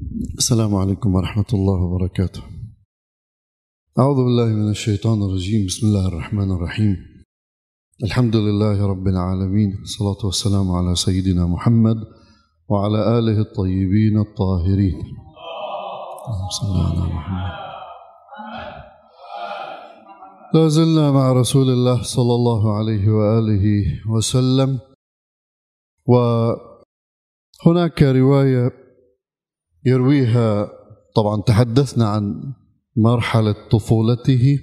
السلام عليكم ورحمة الله وبركاته. أعوذ بالله من الشيطان الرجيم، بسم الله الرحمن الرحيم. الحمد لله رب العالمين، الصلاة والسلام على سيدنا محمد وعلى آله الطيبين الطاهرين. اللهم صل على محمد. لا زلنا مع رسول الله صلى الله عليه وآله وسلم وهناك رواية يرويها. طبعا تحدثنا عن مرحلة طفولته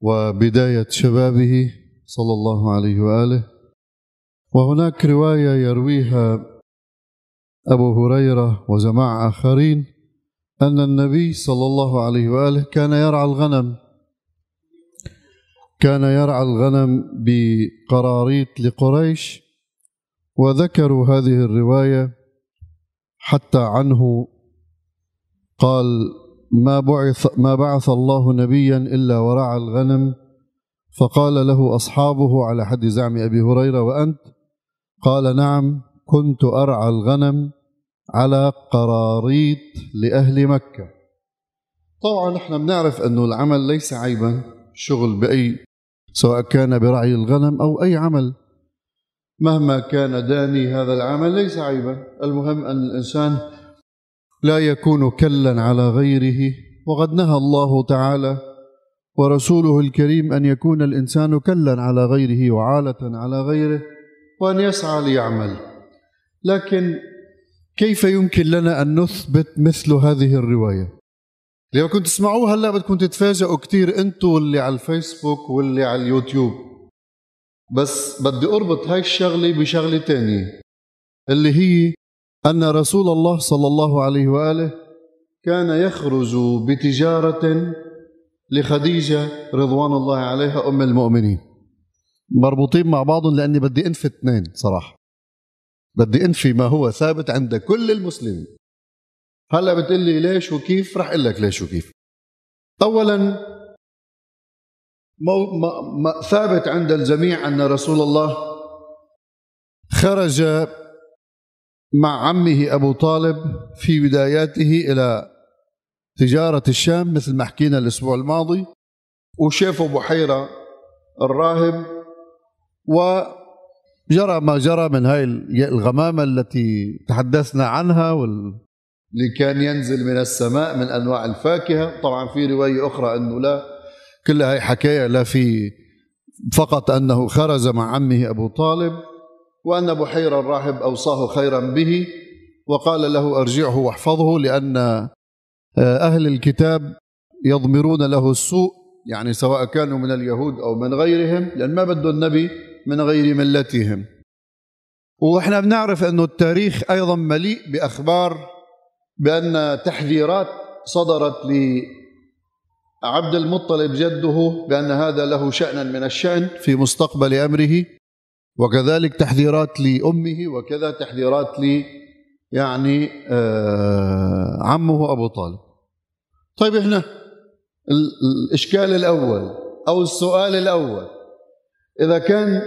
وبداية شبابه صلى الله عليه وآله. وهناك رواية يرويها أبو هريرة وجماعة آخرين أن النبي صلى الله عليه وآله كان يرعى الغنم كان يرعى الغنم بقراريط لقريش وذكروا هذه الرواية حتى عنه قال ما بعث ما بعث الله نبيا إلا ورعى الغنم فقال له أصحابه على حد زعم أبي هريرة وأنت؟ قال نعم كنت أرعى الغنم على قراريط لأهل مكة. طبعا نحن بنعرف أنه العمل ليس عيبا شغل بأي سواء كان برعي الغنم أو أي عمل. مهما كان داني هذا العمل ليس عيبا. المهم أن الإنسان لا يكون كلا على غيره وقد نهى الله تعالى ورسوله الكريم أن يكون الإنسان كلا على غيره وعالة على غيره وأن يسعى ليعمل. لكن كيف يمكن لنا أن نثبت مثل هذه الرواية؟ لما كنت تسمعوها هلا بدكم تتفاجئوا كثير أنتم واللي على الفيسبوك واللي على اليوتيوب. بس بدي أربط هاي الشغلة بشغلة تانية اللي هي أن رسول الله صلى الله عليه وآله كان يخرج بتجارة لخديجة رضوان الله عليها أم المؤمنين. مربوطين مع بعضهم لأني بدي أنفي اثنين صراحة. بدي أنفي ما هو ثابت عند كل المسلمين. هلأ بتقول لي ليش وكيف؟ رح أقول لك ليش وكيف. اولا ثابت عند الجميع أن رسول الله خرج مع عمه أبو طالب في بداياته إلى تجارة الشام مثل ما حكينا الأسبوع الماضي وشافوا بحيره الراهب وجرى ما جرى من هاي الغمامة التي تحدثنا عنها وال اللي كان ينزل من السماء من أنواع الفاكهة. طبعا في رواية أخرى أنه لا كل هاي حكاية لا في فقط أنه خرج مع عمه أبو طالب وأن بحير الراهب أوصاه خيرا به وقال له أرجعه واحفظه لأن أهل الكتاب يضمرون له السوء يعني سواء كانوا من اليهود أو من غيرهم لأن ما بده النبي من غير ملتهم. وإحنا بنعرف أنه التاريخ أيضا مليء بأخبار بأن تحذيرات صدرت عبد المطلب جده بأن هذا له شأنا من الشأن في مستقبل أمره وكذلك تحذيرات لأمه وكذا تحذيرات ل يعني آه عمه أبو طالب. طيب هنا الإشكال الأول أو السؤال الأول إذا كان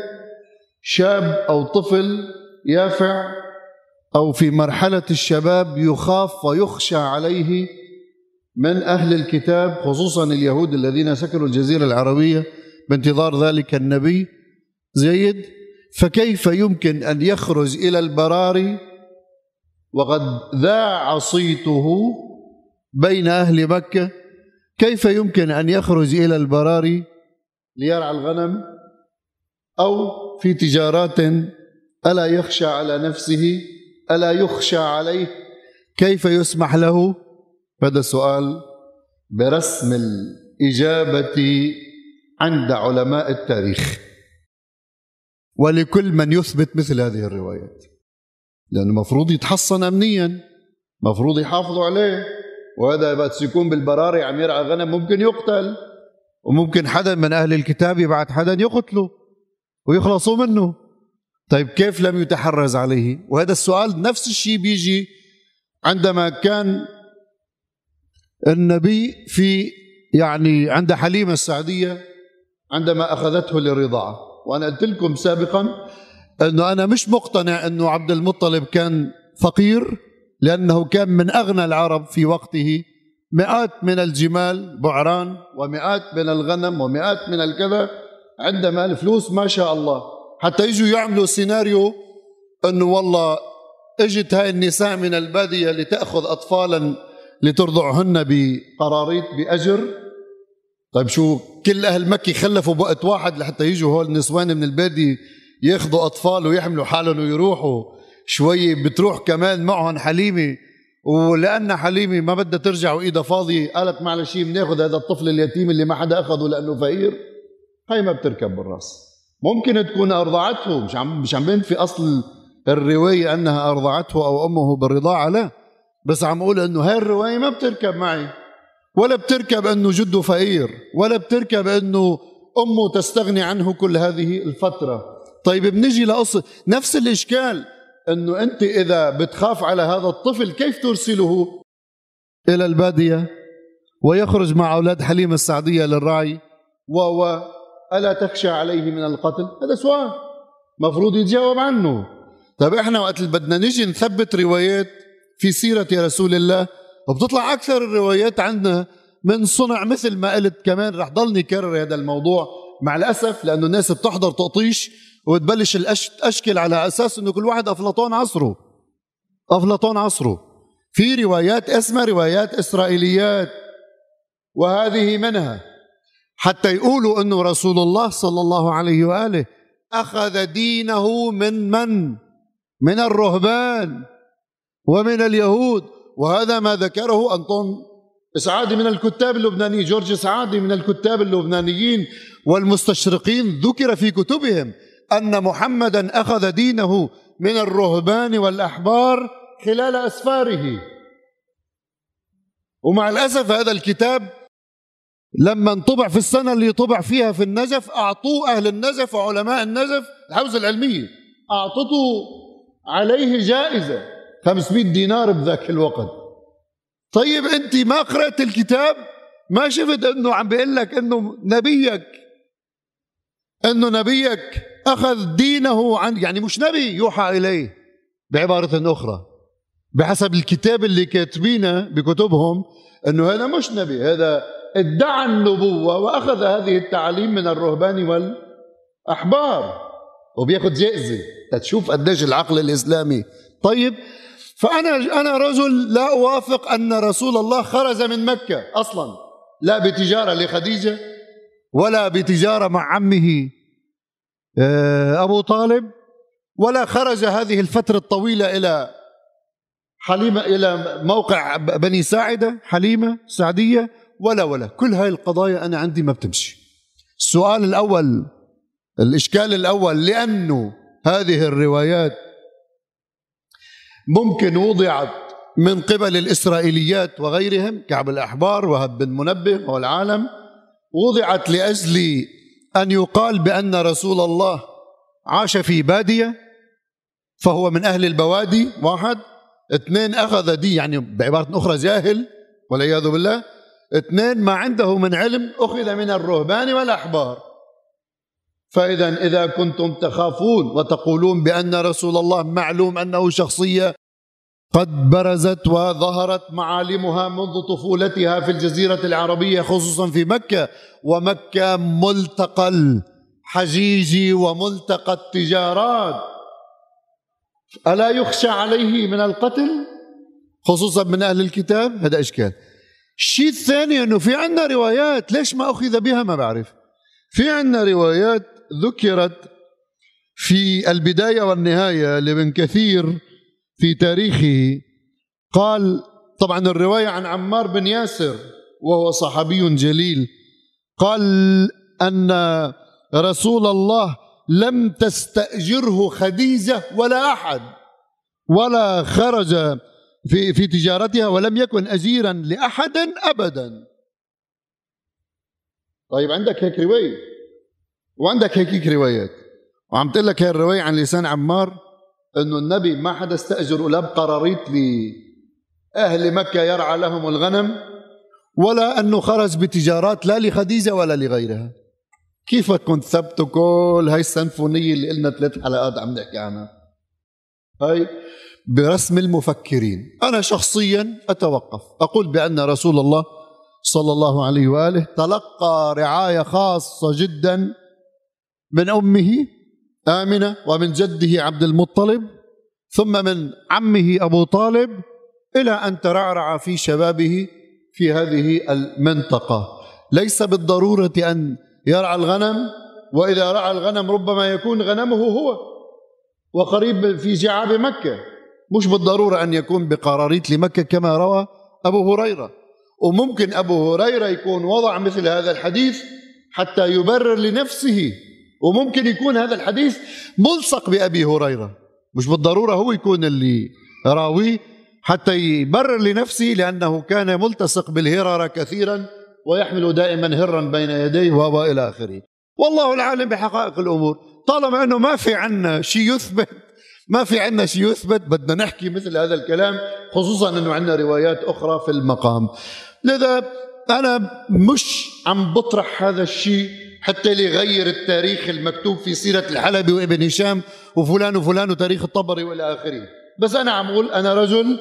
شاب أو طفل يافع أو في مرحلة الشباب يخاف ويخشى عليه من أهل الكتاب خصوصا اليهود الذين سكنوا الجزيرة العربية بانتظار ذلك النبي زيد فكيف يمكن أن يخرج إلى البراري وقد ذاع صيته بين أهل مكة؟ كيف يمكن أن يخرج إلى البراري ليرعى الغنم؟ أو في تجارات ألا يخشى على نفسه ألا يخشى عليه؟ كيف يسمح له؟ هذا السؤال برسم الإجابة عند علماء التاريخ. ولكل من يثبت مثل هذه الروايات. لأنه المفروض يتحصن أمنيا مفروض يحافظوا عليه. وهذا بس يكون بالبراري عم يرعى غنم ممكن يقتل وممكن حدا من أهل الكتاب يبعث حدا يقتله ويخلصوا منه. طيب كيف لم يتحرز عليه؟ وهذا السؤال نفس الشيء بيجي عندما كان النبي في يعني عند حليمة السعدية عندما أخذته للرضاعة وأنا قلت لكم سابقا أنه أنا مش مقتنع أنه عبد المطلب كان فقير لأنه كان من أغنى العرب في وقته. مئات من الجمال بعران ومئات من الغنم ومئات من الكذا عندما الفلوس ما شاء الله. حتى يجوا يعملوا سيناريو إنه والله إجت هاي النساء من البادية لتأخذ اطفالا لترضعهن بقراريط بأجر. طيب شو كل أهل مكة خلفوا بوقت واحد لحتى يجوا هول النسوان من الباديه ياخذوا أطفال ويحملوا حالهم ويروحوا. شوي بتروح كمان معهم حليمة. ولأن حليمة ما بدها ترجع وإيدها فاضية قالت معلش بناخذ هذا الطفل اليتيم اللي ما حدا أخذه لأنه فقير. هاي ما بتركب بالراس. ممكن تكون أرضعته مش عم مش عم في أصل الرواية أنها أرضعته أو أمه بالرضاعة لا. بس عم أقول إنه هاي الرواية ما بتركب معي. ولا بتركب إنه جده فقير ولا بتركب إنه أمه تستغني عنه كل هذه الفترة. طيب بنجي لقصه نفس الإشكال إنه أنت إذا بتخاف على هذا الطفل كيف ترسله؟ إلى البادية ويخرج مع أولاد حليمة السعدية للرعي و و ألا تخشى عليه من القتل؟ هذا سؤال مفروض يتجاوب عنه. طيب إحنا وقت بدنا نجي نثبت روايات في سيرة رسول الله وبتطلع أكثر الروايات عندنا من صنع مثل ما قلت كمان رح ضلني كرر هذا الموضوع مع الأسف لأنه الناس بتحضر تقطيش وتبلش تأشكل على أساس أنه كل واحد أفلاطون عصره. أفلاطون عصره. في روايات اسمها روايات إسرائيليات وهذه منها. حتى يقولوا أنه رسول الله صلى الله عليه وآله أخذ دينه من من؟ من الرهبان. ومن اليهود وهذا ما ذكره أنطون. إسعادي من الكتاب اللبنانيين جورج إسعادي من الكتاب اللبنانيين والمستشرقين ذكر في كتبهم أن محمدا أخذ دينه من الرهبان والأحبار خلال أسفاره. ومع الأسف هذا الكتاب لما انطبع في السنة اللي طبع فيها في النجف أعطوه أهل النجف وعلماء النجف الحوزة العلمية أعطته عليه جائزة. 500 دينار بذاك الوقت. طيب أنت ما قرأت الكتاب؟ ما شفت أنه عم بيقول لك أنه نبيك؟ أنه نبيك أخذ دينه عن يعني مش نبي يوحى إليه بعبارة أخرى. بحسب الكتاب اللي كاتبينه بكتبهم أنه هذا مش نبي هذا ادعى النبوة وأخذ هذه التعاليم من الرهبان والأحبار. وبياخذ جائزة. تشوف قديش العقل الإسلامي. طيب فأنا أنا رجل لا أوافق أن رسول الله خرج من مكة أصلا. لا بتجارة لخديجة ولا بتجارة مع عمه آه، أبو طالب ولا خرج هذه الفترة الطويلة إلى حليمة إلى موقع بني ساعدة حليمة سعدية ولا ولا. كل هاي القضايا أنا عندي ما بتمشي. السؤال الأول الإشكال الأول لأنه هذه الروايات ممكن وضعت من قبل الإسرائيليات وغيرهم كعب الأحبار وهب بن منبه والعالم وضعت لأجل أن يقال بأن رسول الله عاش في بادية فهو من أهل البوادي واحد. اثنين أخذ دي يعني بعبارة أخرى جاهل والعياذ بالله. اثنين ما عنده من علم أخذ من الرهبان والأحبار. فإذا إذا كنتم تخافون وتقولون بأن رسول الله معلوم أنه شخصية قد برزت وظهرت معالمها منذ طفولتها في الجزيرة العربية خصوصا في مكة. ومكة ملتقى الحجيج وملتقى التجارات. ألا يخشى عليه من القتل؟ خصوصا من أهل الكتاب؟ هذا إشكال. الشيء الثاني أنه في عندنا روايات ليش ما أخذ بها ما بعرف؟ في عندنا روايات ذكرت في البداية والنهاية لابن كثير في تاريخه. قال طبعا الرواية عن عمار بن ياسر وهو صحابي جليل. قال أن رسول الله لم تستأجره خديجة ولا أحد ولا خرج في في تجارتها ولم يكن أجيرا لأحد أبدا. طيب عندك هيك رواية؟ وعندك هيك روايات. وعم تقول لك هي الرواية عن لسان عمار إنه النبي ما حدا استأجر لا بقراريط لأهل مكة يرعى لهم الغنم ولا أنه خرج بتجارات لا لخديجة ولا لغيرها. كيف بدكم تثبتوا كل هاي السنفونية اللي قلنا ثلاث حلقات عم نحكي عنها؟ هاي برسم المفكرين. أنا شخصيا أتوقف. أقول بأن رسول الله صلى الله عليه وآله تلقى رعاية خاصة جدا من أمه آمنة ومن جده عبد المطلب ثم من عمه أبو طالب إلى أن ترعرع في شبابه في هذه المنطقة. ليس بالضرورة أن يرعى الغنم وإذا رعى الغنم ربما يكون غنمه هو وقريب في جعاب مكة. مش بالضرورة أن يكون بقراريط لمكة كما روى أبو هريرة. وممكن أبو هريرة يكون وضع مثل هذا الحديث حتى يبرر لنفسه وممكن يكون هذا الحديث ملصق بأبي هريرة. مش بالضرورة هو يكون اللي راويه حتى يبرر لنفسه لأنه كان ملتصق بالهرر كثيرا ويحمل دائما هرا بين يديه وإلى آخره. والله العالم بحقائق الأمور. طالما أنه ما في عنا شيء يثبت ما في عنا شيء يثبت بدنا نحكي مثل هذا الكلام خصوصا أنه عندنا روايات أخرى في المقام. لذا أنا مش عم بطرح هذا الشيء حتى ليغير التاريخ المكتوب في سيرة الحلبي وابن هشام وفلان وفلان وتاريخ الطبري والى آخره. بس أنا عم أقول أنا رجل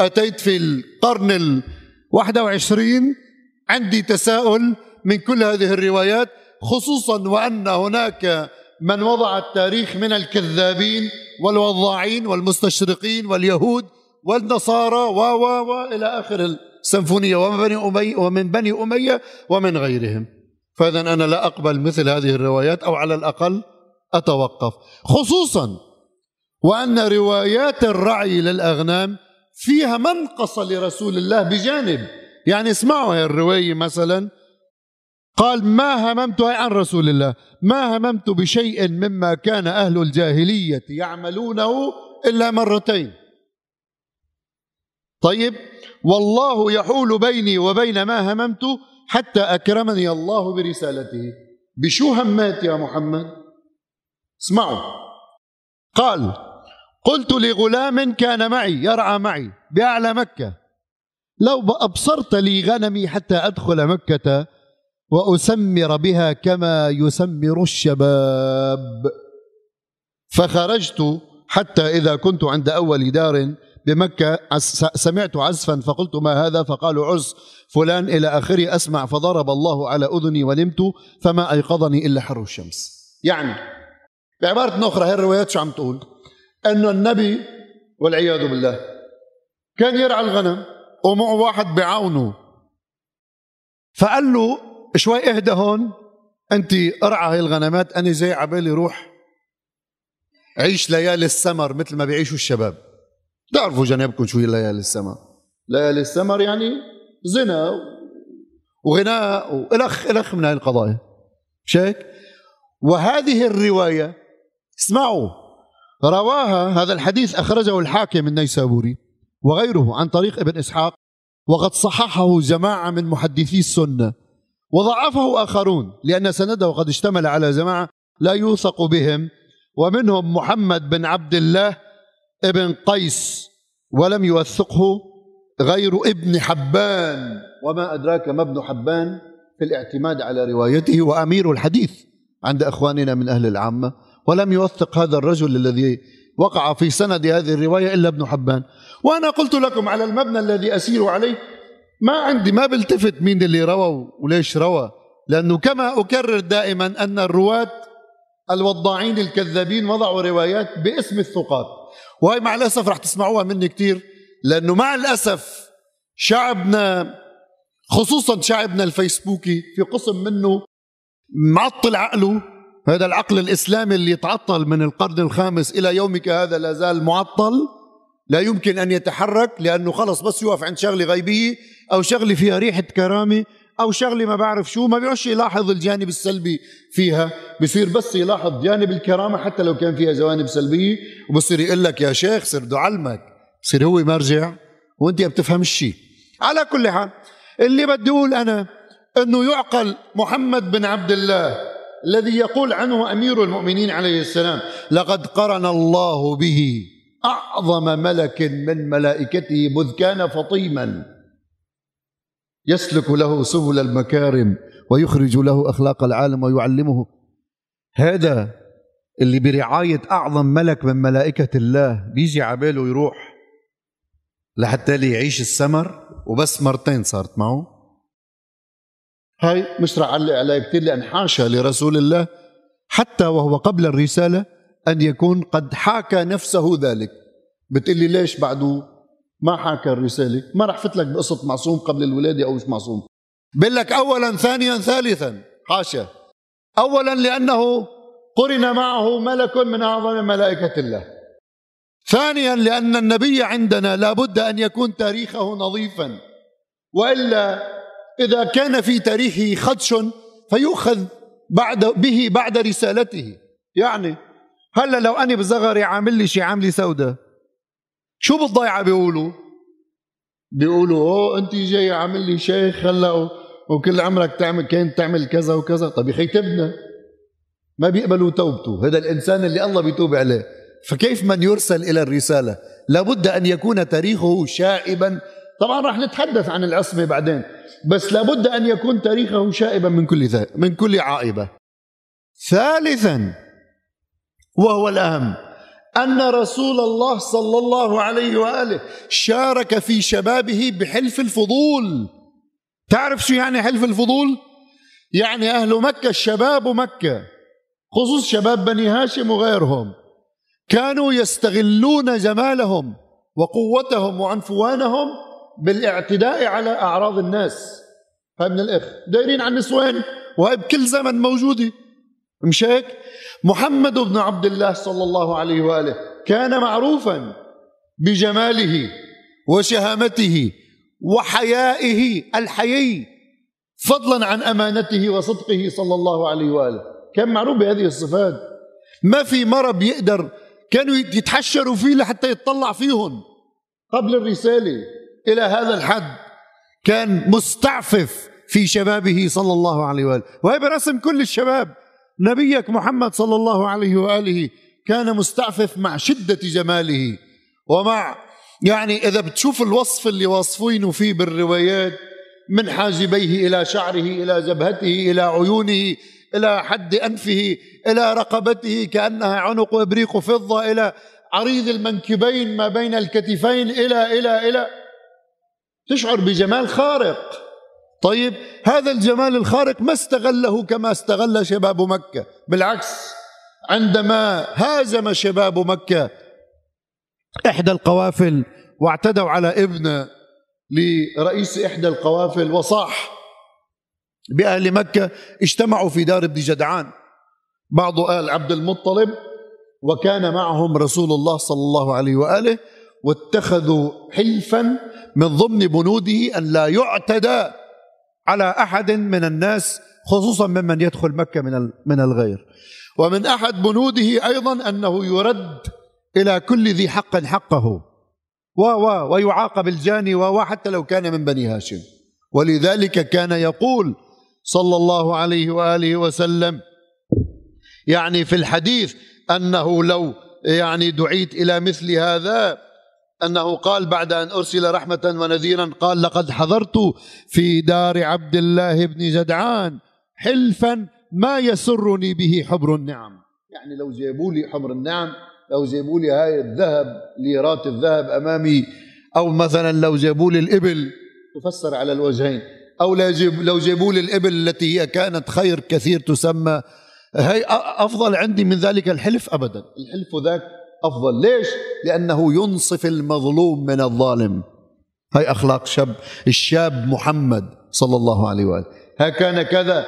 أتيت في القرن ال 21 عندي تساؤل من كل هذه الروايات خصوصا وأن هناك من وضع التاريخ من الكذابين والوضاعين والمستشرقين واليهود والنصارى و و و إلى آخر السنفونية ومن بني أمية ومن بني أمية ومن غيرهم. فإذا أنا لا أقبل مثل هذه الروايات أو على الأقل أتوقف. خصوصا وأن روايات الرعي للأغنام فيها منقصة لرسول الله بجانب. يعني اسمعوا هاي الرواية مثلا قال ما هممت عن رسول الله ما هممت بشيء مما كان أهل الجاهلية يعملونه إلا مرتين. طيب والله يحول بيني وبين ما هممت حتى أكرمني الله برسالته. بشو همات يا محمد. اسمعوا. قال قلت لغلام كان معي يرعى معي بأعلى مكة. لو أبصرت لي غنمي حتى أدخل مكة وأسمر بها كما يسمر الشباب. فخرجت حتى إذا كنت عند أول دار بمكة سمعت عزفا فقلت ما هذا؟ فقالوا عز فلان إلى آخره أسمع فضرب الله على أذني ونمت فما أيقظني إلا حر الشمس. يعني بعبارة أخرى هي الروايات شو عم تقول؟ أنه النبي والعياذ بالله كان يرعى الغنم ومعه واحد بعاونه فقال له شوي اهدى هون أنت ارعى هاي الغنمات أنا زي عبالي روح عيش ليالي السمر مثل ما بيعيشوا الشباب. تعرفوا جنابكم شو هي ليالي السمر ليالي السمر يعني زنا وغناء والخ الخ من هاي القضايا. مش هيك وهذه الرواية اسمعوا رواها هذا الحديث أخرجه الحاكم النيسابوري وغيره عن طريق ابن إسحاق وقد صححه جماعة من محدثي السنة وضعفه آخرون لأن سنده قد اشتمل على جماعة لا يوثق بهم ومنهم محمد بن عبد الله ابن قيس ولم يوثقه غير ابن حبان. وما أدراك ما ابن حبان في الاعتماد على روايته وأمير الحديث عند أخواننا من أهل العامة. ولم يوثق هذا الرجل الذي وقع في سند هذه الرواية إلا ابن حبان. وأنا قلت لكم على المبنى الذي أسير عليه ما عندي ما بلتفت مين اللي روى وليش روى. لأنه كما أكرر دائما أن الرواة الوضاعين الكذابين وضعوا روايات باسم الثقات. وهي مع الأسف رح تسمعوها مني كثير لأنه مع الأسف شعبنا خصوصا شعبنا الفيسبوكي في قسم منه معطل عقله. هذا العقل الإسلامي اللي تعطل من القرن الخامس إلى يومك هذا لا زال معطل. لا يمكن أن يتحرك لأنه خلص بس يوقف عند شغلة غيبية أو شغلة فيها ريحة كرامة. أو شغلة ما بعرف شو ما بيعش يلاحظ الجانب السلبي فيها. بصير بس يلاحظ جانب الكرامة حتى لو كان فيها جوانب سلبية. وبصير يقول لك يا شيخ صير بده علمك. بصير هو مرجع وأنت ما بتفهم الشيء. على كل حال اللي بدي أقول أنا إنه يعقل محمد بن عبد الله الذي يقول عنه أمير المؤمنين عليه السلام لقد قرن الله به أعظم ملك من ملائكته مذ كان فطيما. يسلك له سبل المكارم ويخرج له أخلاق العالم ويعلمه. هذا اللي برعاية أعظم ملك من ملائكة الله بيجي عباله يروح لحتى لي يعيش السمر وبس مرتين صارت معه. هاي مش رح علق عليها كثير لأن حاشا لرسول الله حتى وهو قبل الرسالة أن يكون قد حاكى نفسه ذلك. بتقلي ليش بعده ما حاكى الرسالة. ما رح فتلك بقصة معصوم قبل الولادة أو مش معصوم. بقول لك أولا ثانيا ثالثا. حاشا. أولا لأنه قرن معه ملك من أعظم ملائكة الله. ثانيا لأن النبي عندنا لابد أن يكون تاريخه نظيفا. وإلا إذا كان في تاريخه خدش فيؤخذ بعد به بعد رسالته. يعني هلا لو أنا بصغري عامل لي شي عاملة سوداء شو بالضيعة بيقولوا؟ بيقولوا أوه أنت جاي عامل لي شيخ هلأ وكل عمرك تعمل كان تعمل كذا وكذا. طب يا أخي تبنا ما بيقبلوا توبته. هذا الإنسان اللي الله بيتوب عليه. فكيف من يرسل إلى الرسالة؟ لابد أن يكون تاريخه شائبا. طبعا راح نتحدث عن العصمة بعدين. بس لابد أن يكون تاريخه شائبا من كل من كل عائبة. ثالثا وهو الأهم. أن رسول الله صلى الله عليه وآله شارك في شبابه بحلف الفضول. تعرف شو يعني حلف الفضول؟ يعني أهل مكة الشباب مكة خصوص شباب بني هاشم وغيرهم كانوا يستغلون جمالهم وقوتهم وعنفوانهم بالاعتداء على أعراض الناس. هاي من الإخ. دايرين على النسوان وهي بكل زمن موجودة. مش هيك؟ محمد بن عبد الله صلى الله عليه وآله كان معروفا بجماله وشهامته وحيائه الحيي فضلا عن أمانته وصدقه صلى الله عليه وآله. كان معروف بهذه الصفات. ما في مرة بيقدر كانوا يتحشروا فيه لحتى يتطلع فيهم قبل الرسالة إلى هذا الحد كان مستعفف في شبابه صلى الله عليه وآله. وهي برسم كل الشباب. نبيك محمد صلى الله عليه وآله كان مستعفف مع شدة جماله ومع يعني إذا بتشوف الوصف اللي واصفينه فيه بالروايات من حاجبيه إلى شعره إلى جبهته إلى عيونه إلى حد أنفه إلى رقبته كأنها عنق إبريق فضة إلى عريض المنكبين ما بين الكتفين إلى إلى إلى. تشعر بجمال خارق. طيب هذا الجمال الخارق ما استغله كما استغل شباب مكة. بالعكس عندما هازم شباب مكة إحدى القوافل واعتدوا على ابن لرئيس إحدى القوافل وصاح بأهل مكة اجتمعوا في دار ابن جدعان. بعض آل عبد المطلب وكان معهم رسول الله صلى الله عليه وآله واتخذوا حلفا من ضمن بنوده أن لا يعتدى على أحد من الناس خصوصا ممن يدخل مكة من من الغير. ومن أحد بنوده أيضا أنه يرد إلى كل ذي حق حقه. و و ويعاقب الجاني و حتى لو كان من بني هاشم. ولذلك كان يقول صلى الله عليه وآله وسلم يعني في الحديث أنه لو يعني دعيت إلى مثل هذا أنه قال بعد أن أرسل رحمة ونذيرا قال لقد حضرت في دار عبد الله بن جدعان حلفا ما يسرني به حبر النعم. يعني لو جابوا لي حبر النعم لو جابوا لي هاي الذهب ليرات الذهب أمامي أو مثلا لو جابوا لي الإبل تفسر على الوجهين أو لو جابوا لي الإبل التي هي كانت خير كثير تسمى هي أفضل عندي من ذلك الحلف أبدا. الحلف ذاك أفضل. ليش؟ لأنه ينصف المظلوم من الظالم. هاي أخلاق شاب الشاب محمد صلى الله عليه وآله. هكذا كذا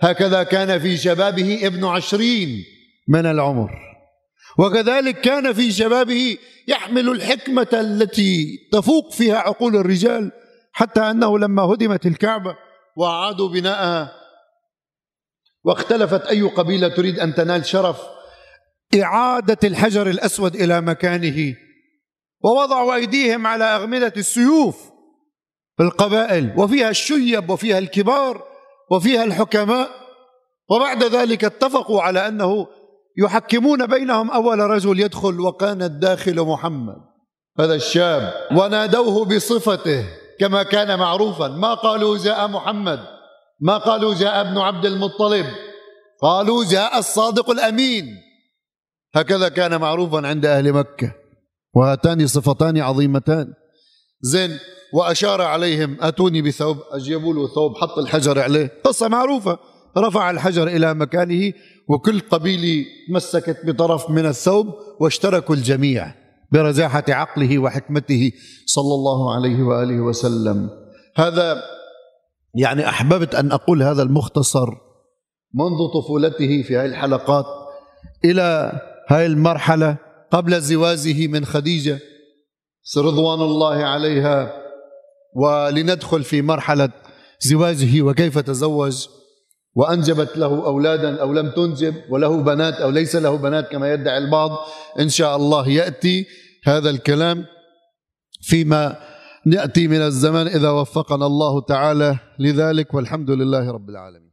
هكذا كان في شبابه ابن عشرين من العمر. وكذلك كان في شبابه يحمل الحكمة التي تفوق فيها عقول الرجال حتى أنه لما هدمت الكعبة واعادوا بناءها واختلفت أي قبيلة تريد أن تنال شرف إعادة الحجر الأسود إلى مكانه ووضعوا أيديهم على اغمده السيوف في القبائل وفيها الشيب وفيها الكبار وفيها الحكماء وبعد ذلك اتفقوا على أنه يحكمون بينهم أول رجل يدخل وكان الداخل محمد. هذا الشاب ونادوه بصفته كما كان معروفا. ما قالوا جاء محمد؟ ما قالوا جاء ابن عبد المطلب؟ قالوا جاء الصادق الأمين. هكذا كان معروفا عند أهل مكة وهاتان صفتان عظيمتان. زين وأشار عليهم أتوني بثوب؟ أجيبوا له ثوب حط الحجر عليه. قصة معروفة. رفع الحجر إلى مكانه وكل قبيلة مسكت بطرف من الثوب واشتركوا الجميع برزاحة عقله وحكمته صلى الله عليه وآله وسلم. هذا يعني أحببت أن أقول هذا المختصر منذ طفولته في هذه الحلقات إلى هذه المرحلة قبل زواجه من خديجة رضوان الله عليها. ولندخل في مرحلة زواجه وكيف تزوج. وأنجبت له أولادا أو لم تنجب وله بنات أو ليس له بنات كما يدعي البعض. إن شاء الله يأتي هذا الكلام فيما نأتي من الزمن إذا وفقنا الله تعالى لذلك. والحمد لله رب العالمين.